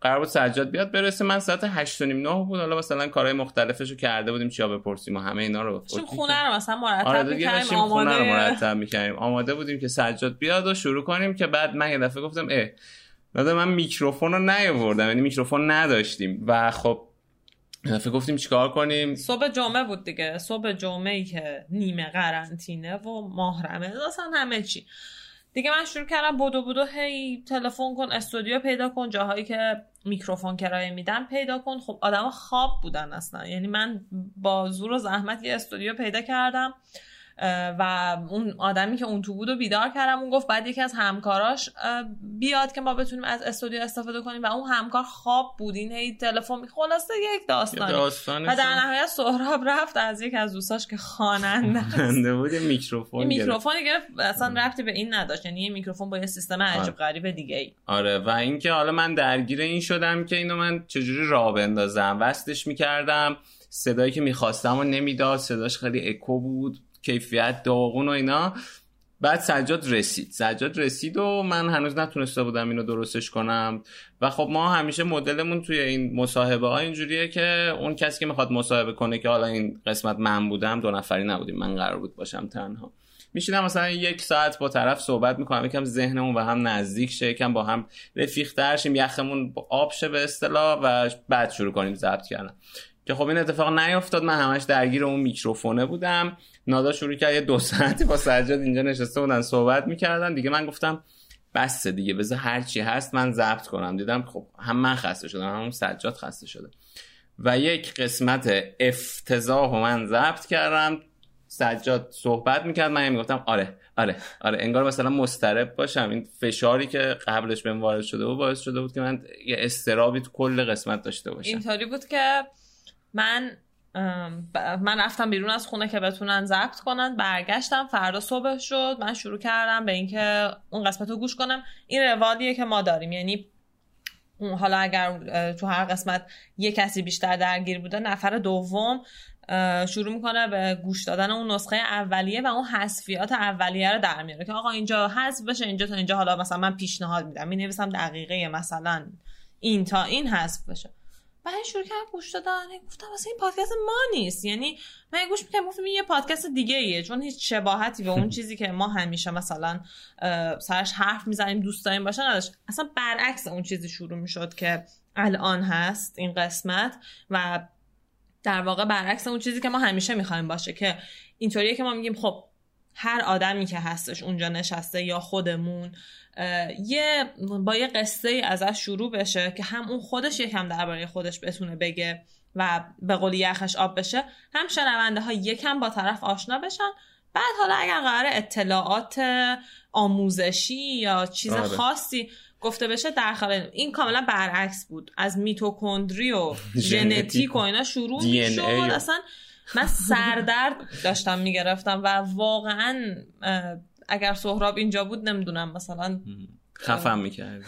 قرار بود سجاد بیاد برسه. من ساعت هشت و نیم نه بود. حالا مثلا کارهای مختلفش رو کرده بودیم چیا بپرسیم و همه اینا رو. خونه رو مثلا مرتب آره می‌کردیم آماده رو مرتب می‌کردیم. آماده بودیم که سجاد بیاد و شروع کنیم که بعد من یه دفعه گفتم اه من میکروفون رو نیاوردم یعنی میکروفون نداشتیم. و خب فکر گفتیم چیکار کنیم؟ صبح جمعه بود دیگه. صبح جمعه ای که نیمه قرنطینه و ماهرمه اصلا همه چی. دیگه من شروع کردم بودو بودو هی تلفن کن استودیو پیدا کن جاهایی که میکروفون کرایه میدم پیدا کن. خب آدم خواب بودن اصلا. یعنی من با زور و زحمت یه استودیو پیدا کردم. و اون آدمی که اون تو بود و بیدار کردم اون گفت بعد یکی از همکاراش بیاد که ما بتونیم از استودیو استفاده کنیم. و اون همکار خواب بود. این هی تلفن خلاصه یک داستانی و در نهایت سهراب رفت از یک از دوستاش که خواننده بود میکروفون میکروفون گرفت. اصلا رفتی به این نداشت. یعنی یه میکروفون با یه سیستم عجیب. غریب دیگه ای آره. و اینکه حالا من درگیر این شدم که اینو من چجوری راه بندازم. وصلش می‌کردم. صدایی که می‌خواستم و نمی‌داد. صداش خیلی اکو بود. کیفیت داغون و اینا. بعد سجاد رسید. سجاد رسید و من هنوز نتونسته بودم اینو درستش کنم. و خب ما همیشه مدلمون توی این مصاحبه ها اینجوریه که اون کسی که می‌خواد مصاحبه کنه که حالا این قسمت من بودم دو نفری نبودیم. من قرار بود باشم تنها. میشینم مثلا یک ساعت با طرف صحبت می‌کنم. یکم ذهنمون و هم نزدیک شه یکم با هم رفیق شیم یخمون آب شه به اصطلاح و بعد شروع کنیم ضبط کردن. که خب این اتفاق نیفتاد من همش درگیر اون میکروفونه بودم. نادا شروع کرد یه دو ساعتی با سجاد اینجا نشسته بودن صحبت می‌کردن. دیگه من گفتم بس دیگه بذار هر چی هست من ضبط کنم. دیدم خب هم من خسته شدم هم سجاد خسته شده. و یک قسمت افتضاح و من ضبط کردم. سجاد صحبت می‌کرد. من می‌گفتم آره آره آره انگار مثلا مسترب باشم. این فشاری که قبلش بهم وارد شده بود باعث شده بود که من یه استرابی تو کل قسمت داشته باشم. اینطوری بود که من من رفتم بیرون از خونه که بتونن ضبط کنن برگشتم فردا صبح شد من شروع کردم به اینکه اون قسمت رو گوش کنم. این روالیه که ما داریم یعنی حالا اگر تو هر قسمت یه کسی بیشتر درگیر بوده نفر دوم شروع می‌کنه به گوش دادن اون نسخه اولیه و اون حذفیات اولیه رو در میاره که آقا اینجا حذف بشه اینجا تا اینجا حالا مثلا من پیشنهاد میدم می نویسم دقیقه مثلا این تا این حذف بشه. بعد شروع کردم گوش دادن گفتم واسه این پادکست ما نیست. یعنی من گوش می‌کنم گفتم یه پادکست دیگه ایه. چون هیچ شباهتی به اون چیزی که ما همیشه مثلا سرش حرف می‌زنیم دوست داریم باشه نداشت. اصلا برعکس اون چیزی شروع می‌شد که الان هست این قسمت و در واقع برعکس اون چیزی که ما همیشه می‌خوایم باشه که اینطوریه که ما میگیم خب هر آدمی که هستش اونجا نشسته یا خودمون یه با یه قصه ازش شروع بشه که هم اون خودش یکم درباره خودش بتونه بگه و به قولی یخش آب بشه هم شنونده ها یکم با طرف آشنا بشن. بعد حالا اگر قرار اطلاعات آموزشی یا چیز آره. خاصی گفته بشه در خلال این. کاملا برعکس بود. از میتوکندری و ژنتیک و اینا شروع می‌شد. اصلا من سردرد داشتم می‌گرفتم و واقعا اگر سهراب اینجا بود نمی‌دونم مثلا خفم می‌کرد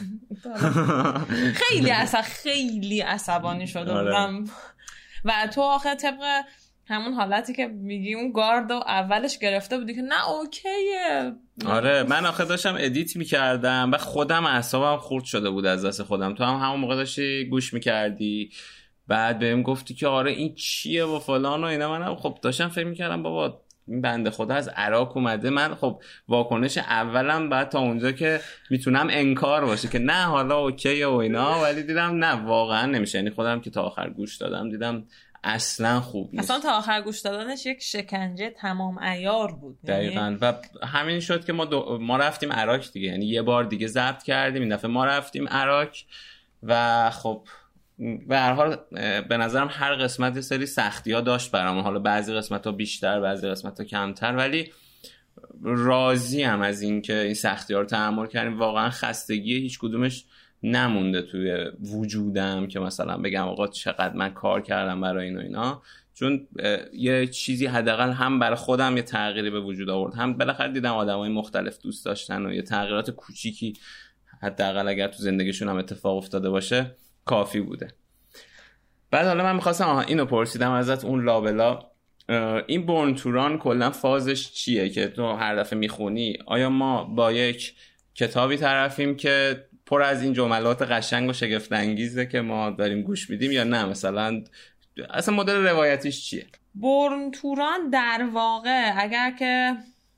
خیلی اصلا خیلی عصبانی شده آره. بودم. و تو آخه طبق همون حالتی که میگی اون گارد و اولش گرفته بودی که نه اوکیه. آره من آخه داشتم ادیت می‌کردم و خودم اعصابم خورد شده بود از دست خودم. تو هم همون موقع داشتی گوش می‌کردی. بعد بهم گفتی که آره این چیه و فلان و اینا. منم خب داشتم فکر می‌کردم بابا این بنده خدا از عراق اومده. من خب واکنش اولم بعد تا اونجا که می‌تونم انکار باشه که نه حالا اوکی و اینا. ولی دیدم نه واقعا نمیشه. یعنی خودم که تا آخر گوش دادم دیدم اصلا خوب نیست. اصلا تا آخر گوش دادنش یک شکنجه تمام ایار بود. یعنی دقیقا. و همین شد که ما, ما رفتیم عراق دیگه. یعنی یه بار دیگه ضبط کردیم. این دفعه ما رفتیم عراق و خب به هر حال به نظرم هر قسمت یه سری سختی ها داشت برامون حالا بعضی قسمت ها بیشتر بعضی قسمت ها کمتر ولی راضی هم از اینکه این سختی ها رو تحمل کردیم. واقعا خستگی هیچ کدومش نمونده توی وجودم که مثلا بگم آقا چقدر من کار کردم برای این و اینا. چون یه چیزی حداقل هم برای خودم یه تغییری به وجود آورد. هم بالاخره دیدم آدمای مختلف دوست داشتن و یه تغییرات کوچیکی حداقل اگر تو زندگیشون هم اتفاق افتاده باشه کافی بوده. بعد حالا من می‌خواستم اینو پرسیدم ازت اون لابلا. این برن توران کلا فازش چیه که تو هر دفعه می‌خونی؟ آیا ما با یک کتابی طرفیم که پر از این جملات قشنگ و شگفت انگیزه که ما داریم گوش میدیم یا نه؟ مثلا اصلا مدل روایتیش چیه؟ برن توران در واقع اگر که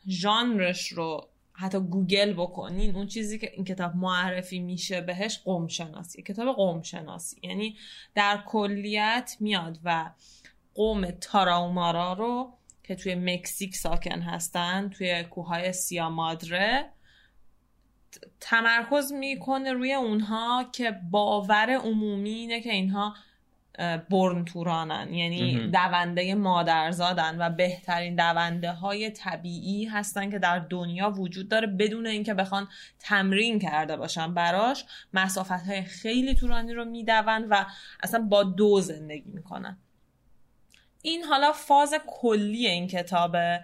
ژانرش رو حتی گوگل بکنین اون چیزی که این کتاب معرفی میشه بهش قوم شناسی کتاب قوم شناسی یعنی در کلیت میاد و قوم تاراومارا رو که توی مکزیک ساکن هستن توی کوههای سیا مادره تمرکز می‌کنه روی اونها که باور عمومی اینه که اینها برن تورانن یعنی دونده مادرزادن و بهترین دونده های طبیعی هستن که در دنیا وجود داره بدون اینکه بخوان تمرین کرده باشن. براش مسافت های خیلی طولانی رو میدون و اصلا با دو زندگی می‌کنن. این حالا فاز کلی این کتابه.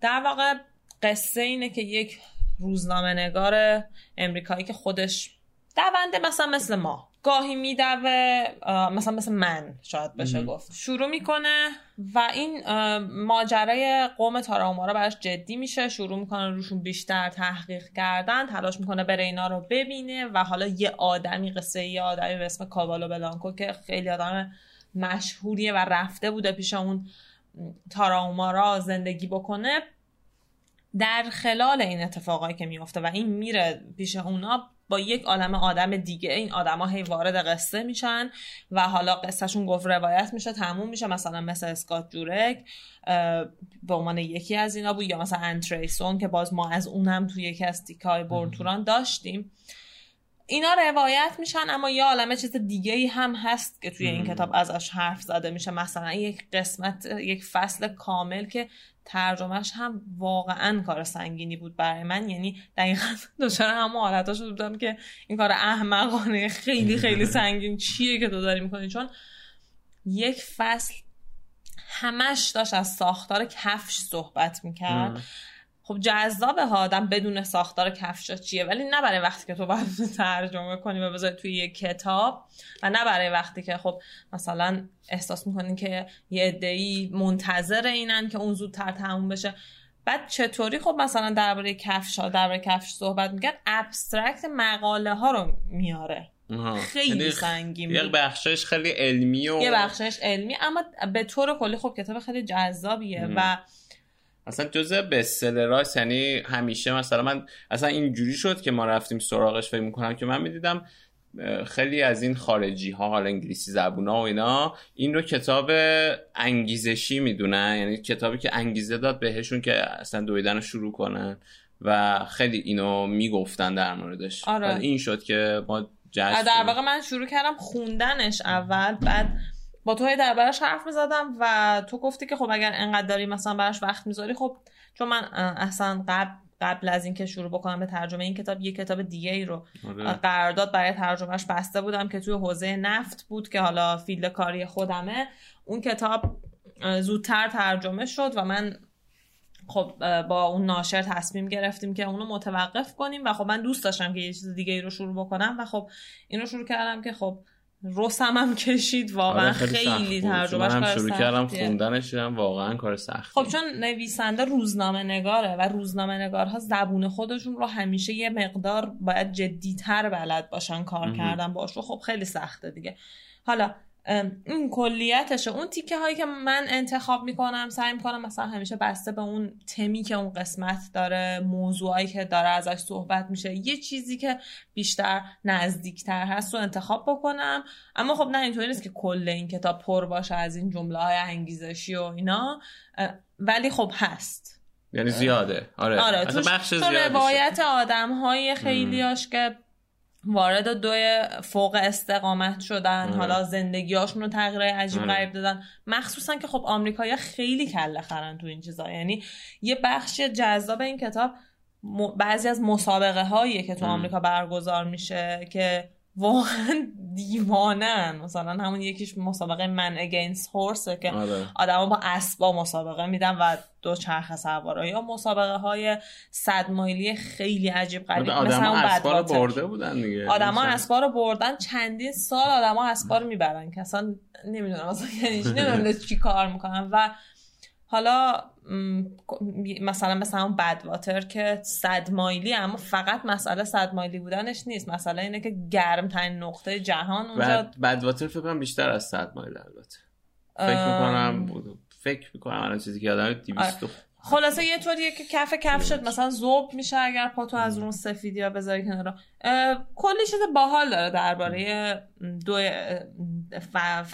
در واقع قصه اینه که یک روزنامه نگار امریکایی که خودش دونده مثلا مثل ما. گاهی میدوه مثلا مثل من شاید بشه گفت. شروع می‌کنه و این ماجرای قوم تاراومارا براش جدی میشه. شروع می‌کنه روشون بیشتر تحقیق کردن تلاش می‌کنه بره اینا رو ببینه و حالا یه آدمی قصه یه آدمی به اسم کابالو بلانکو که خیلی آدم مشهوریه و رفته بوده پیش اون تاراومارا زندگی بکنه در خلال این اتفاقایی که میفته و این میره پیش اونا با یک عالم آدم دیگه این آدما هی وارد قصه میشن و حالا قصهشون گفت روایت میشه تموم میشه مثلا مثل اسکات جورک به عنوان یکی از اینا بود یا مثلا انتریسون که باز ما از اونم توی یکی از تیکه های برتوران داشتیم. اینا روایت میشن اما یه عالمه چیز دیگه ای هم هست که توی این کتاب ازش حرف زده میشه. مثلا یک قسمت یک فصل کامل که ترجمهش هم واقعا کار سنگینی بود برای من. یعنی دقیقا دچار همه حالتا شده بودم که این کار احمقانه خیلی خیلی سنگین چیه که تو داری می‌کنی. چون یک فصل همش داشت از ساختار کفش صحبت می‌کرد. خب جذابه ها آدم بدون ساختار کفشا چیه؟ ولی نه برای وقتی که تو باید ترجمه کنی و بذاری توی یه کتاب و نه برای وقتی که خب مثلا احساس می‌کنین که یه عده‌ای منتظر اینن که اون زودتر تموم بشه. بعد چطوری خب مثلا درباره کفش ها درباره کفش صحبت می‌کرد؟ ابسترکت مقاله ها رو میاره. خیلی یعنی سنگین یه بخشش خیلی علمی و یه بخشش علمی اما به طور کلی خب کتاب خیلی جذابیه و اصلا جزء بستسلراست یعنی همیشه مثلا من اصلا اینجوری شد که ما رفتیم سراغش فکر می‌کنم که من می‌دیدم خیلی از این خارجی ها حالا انگلیسی زبون ها و اینا این رو کتاب انگیزشی می‌دونن یعنی کتابی که انگیزه داد بهشون که اصلا دویدن رو شروع کنن و خیلی اینو می‌گفتن در موردش آره. این شد که ما در واقع من شروع کردم خوندنش اول بعد با تو دربارش حرف می‌زدم و تو گفتی که خب اگر انقدر داری مثلا براش وقت می‌ذاری خب چون من اصلا قبل قبل از اینکه شروع بکنم به ترجمه این کتاب یه کتاب دیگه ای رو آره. قرارداد برای ترجمهش بسته بودم که توی حوزه نفت بود که حالا فیلد کاری خودمه اون کتاب زودتر ترجمه شد و من خب با اون ناشر تصمیم گرفتیم که اونو متوقف کنیم و خب من دوست داشتم که یه چیز دیگه ای رو شروع بکنم و خب اینو شروع کردم که خب رسم هم کشید. واقعا آره خیلی, خیلی ترجمهش کار شروع کردم خوندنش هم واقعا کار سخت خب چون نویسنده روزنامه نگاره و روزنامه نگارها زبون خودشون رو همیشه یه مقدار باید جدیتر بلد باشن کار کردن باش و خب خیلی سخته دیگه. حالا این کلیتشه. اون تیکه هایی که من انتخاب می‌کنم سعی می‌کنم مثلا همیشه بسته به اون تمی که اون قسمت داره موضوعی که داره ازش صحبت میشه. یه چیزی که بیشتر نزدیکتر هست رو انتخاب بکنم. اما خب نه اینطوری نیست که کل این کتاب پر باشه از این جمله های انگیزشی و اینا. ولی خب هست. یعنی زیاده. آره, آره بخش زیاده روایت آدم های خیلیاش که وارد دوی فوق استقامت شدن حالا زندگیاشون رو تغییر عجیب غریب دادن. مخصوصا که خب آمریکایی خیلی کله خرن تو این چیزا. یعنی یه بخش جذاب این کتاب بعضی از مسابقه هایی که تو آمریکا برگزار میشه که واقعا دیوانن مثلا همون یکیش مسابقه من اگینست هورسه که آره. آدما با اسبا مسابقه میدن و دو چرخ سوارا یا مسابقه های صد مایلی خیلی عجیب غریب. مثلا اسبا رو برده بودن دیگه. آدما اسبا رو بردن چندین سال آدما اسبا رو می‌برن که اصلا نمی‌دونم. مثلا یعنی نمی‌دونم چی کار می‌کنن. و حالا مثلا مثلا اون بدواتر که صد مایلی اما فقط مسئله صد مایلی بودنش نیست. مسئله اینه که گرم ترین نقطه جهان اونجا بدواتر فکر کنم بیشتر از صد مایل البته. فکر می‌کنم فکر می‌کنم الان چیزی که یادم 200 خلاصه یه طوریه که کف کفشت مثلا زوب میشه اگر پاتو از اون سفیدی ها بذاری کنار. کلی چیز باحال داره درباره دو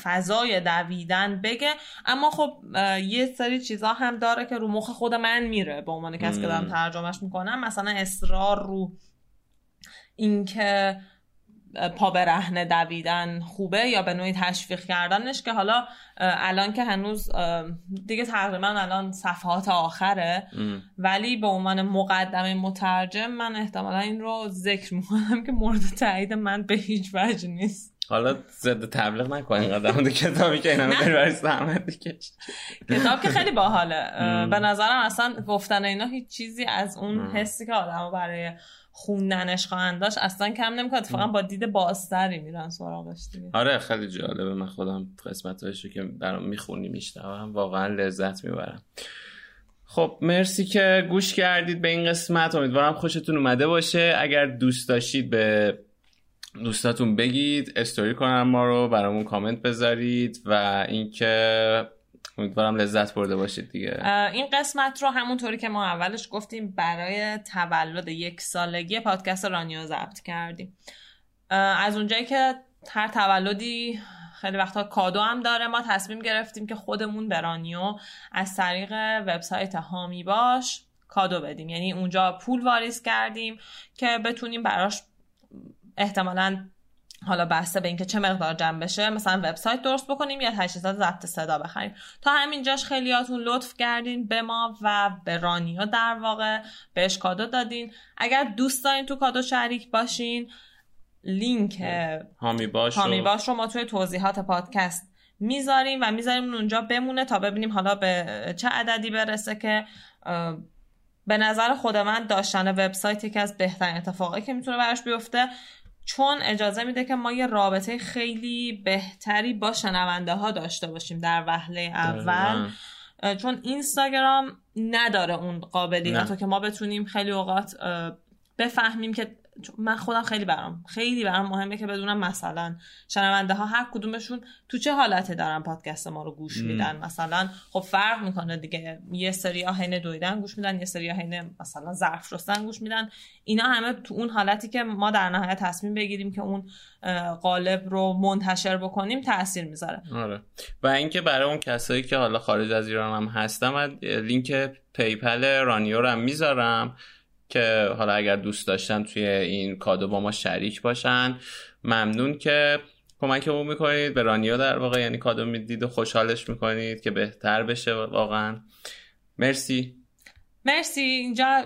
فضای دویدن بگه. اما خب یه سری چیزا هم داره که رو مخ خود من میره به عنوان کسی که دارم ترجمهش می‌کنم. مثلا اصرار رو اینکه پا برهنه دویدن خوبه یا به نوعی تشویق کردنش که حالا الان که هنوز دیگه تقریبا الان صفحات آخره ولی به عنوان مقدمه مترجم من احتمالا این رو ذکر می‌کنم که مورد تایید من به هیچ وجه نیست. حالا ضد تبلیغ نکنین قدم کتابی که اینا داری برای زحمت کتاب که خیلی باحاله. به نظرم اصلا گفتن اینا هیچ چیزی از اون حسی که آدم برای خوندنش خواهند داشت اصلا کم نمی‌کنه فقط با دید بازتری میرن سراغش دیگه. آره خیلی جالبه. من خودم قسمتاشو که برام می‌خونی میشنوم واقعا لذت می‌برم. خب مرسی که گوش کردید به این قسمت. امیدوارم خوشتون اومده باشه. اگر دوست داشتید به دوستاتون بگید استوری کنم ما رو برامون کامنت بذارید و اینکه امیدوارم لذت برده باشید دیگه. این قسمت رو همونطوری که ما اولش گفتیم برای تولد یک سالگی پادکست رانیو ضبط کردیم. از اونجایی که هر تولدی خیلی وقتا کادو هم داره ما تصمیم گرفتیم که خودمون به رانیو از طریق وبسایت هامی باش کادو بدیم. یعنی اونجا پول واریز کردیم که بتونیم براش احتمالا حالا بسته به اینکه چه مقدار جمع بشه مثلا وبسایت درست بکنیم یا تجهیزات ضبط صدا بخریم. تا همینجاش خیلیاتون لطف کردین به ما و به رانیا در واقع بهش کادو دادین. اگر دوست دارین تو کادو شریک باشین لینک هامی باش, هامی باش رو ما توی توضیحات پادکست می‌ذاریم و می‌ذاریم اونجا بمونه تا ببینیم حالا به چه عددی برسه که به نظر خود من داشتن وبسایت یکی از بهترین اتفاقایی که می‌تونه براش بیفته. چون اجازه میده که ما یه رابطه خیلی بهتری با شنونده ها داشته باشیم در وهله اول. چون اینستاگرام نداره اون قابلیت رو که ما بتونیم خیلی اوقات بفهمیم که من خودم خیلی برام خیلی برام مهمه که بدونم مثلا شنونده ها هر کدومشون تو چه حالتی دارن پادکست ما رو گوش میدن. مثلا خب فرق می‌کنه دیگه یه سری حین دویدن گوش میدن یه سری حین مثلا ظرف شستن گوش میدن. اینا همه تو اون حالتی که ما در نهایت تصمیم بگیریم که اون قالب رو منتشر بکنیم تاثیر می‌ذاره. آره. و اینکه برای اون کسایی که حالا خارج از ایران هم هستم من لینک PayPal رانیو رو هم می‌ذارم. که حالا اگر دوست داشتن توی این کادو با ما شریک باشن. ممنون که کمکمون می‌کنید. به رانیو در واقع یعنی کادو می‌دید و خوشحالش می‌کنید که بهتر بشه واقعا. مرسی. مرسی. اینجا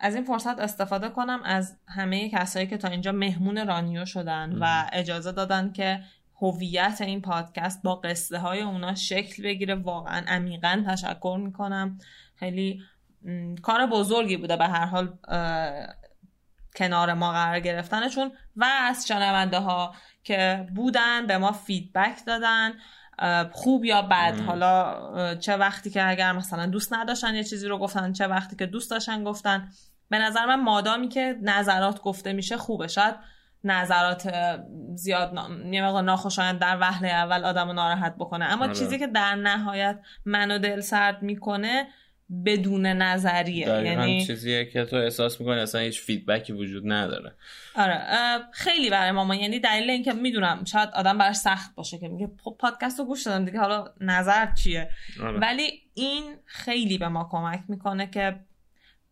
از این فرصت استفاده کنم از همه کسایی که تا اینجا مهمون رانیو شدن و اجازه دادن که هویت این پادکست با قصه های اونا شکل بگیره. واقعا عمیقا تشکر می‌کنم. خیلی کار بزرگی بوده به هر حال کنار ما قرار گرفتنشون و از شنونده ها که بودن به ما فیدبک دادن خوب یا بد. حالا چه وقتی که اگر مثلا دوست نداشتن یه چیزی رو گفتن چه وقتی که دوست داشتن گفتن. به نظر من مادامی که نظرات گفته میشه خوبه. شاید نظرات زیاد یه مقدار ناخوشایند در وهله اول آدم ناراحت بکنه. اما آره. چیزی که در نهایت منو دل سرد می‌کنه بدون نظریه. یعنی چیزیه که تو احساس می‌کنی اصلا هیچ فیدبکی وجود نداره. آره خیلی برای ماما. یعنی دلیل اینکه می‌دونم شاید آدم براش سخت باشه که میگه خب پادکست رو گوش دادم دیگه حالا نظر چیه؟ آره. ولی این خیلی به ما کمک می‌کنه که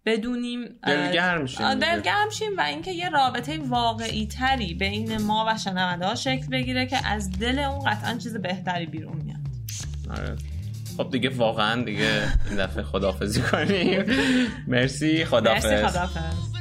بدونیم دلگرم شیم دلگرم شیم و اینکه یه رابطه واقعی تری بین ما و شنونده ها شکل بگیره که از دل اون قطعا چیز بهتری بیرون میاد. آره. خب دیگه واقعا دیگه این دفعه خدافزی کنیم. مرسی خدافز مرسی خدافز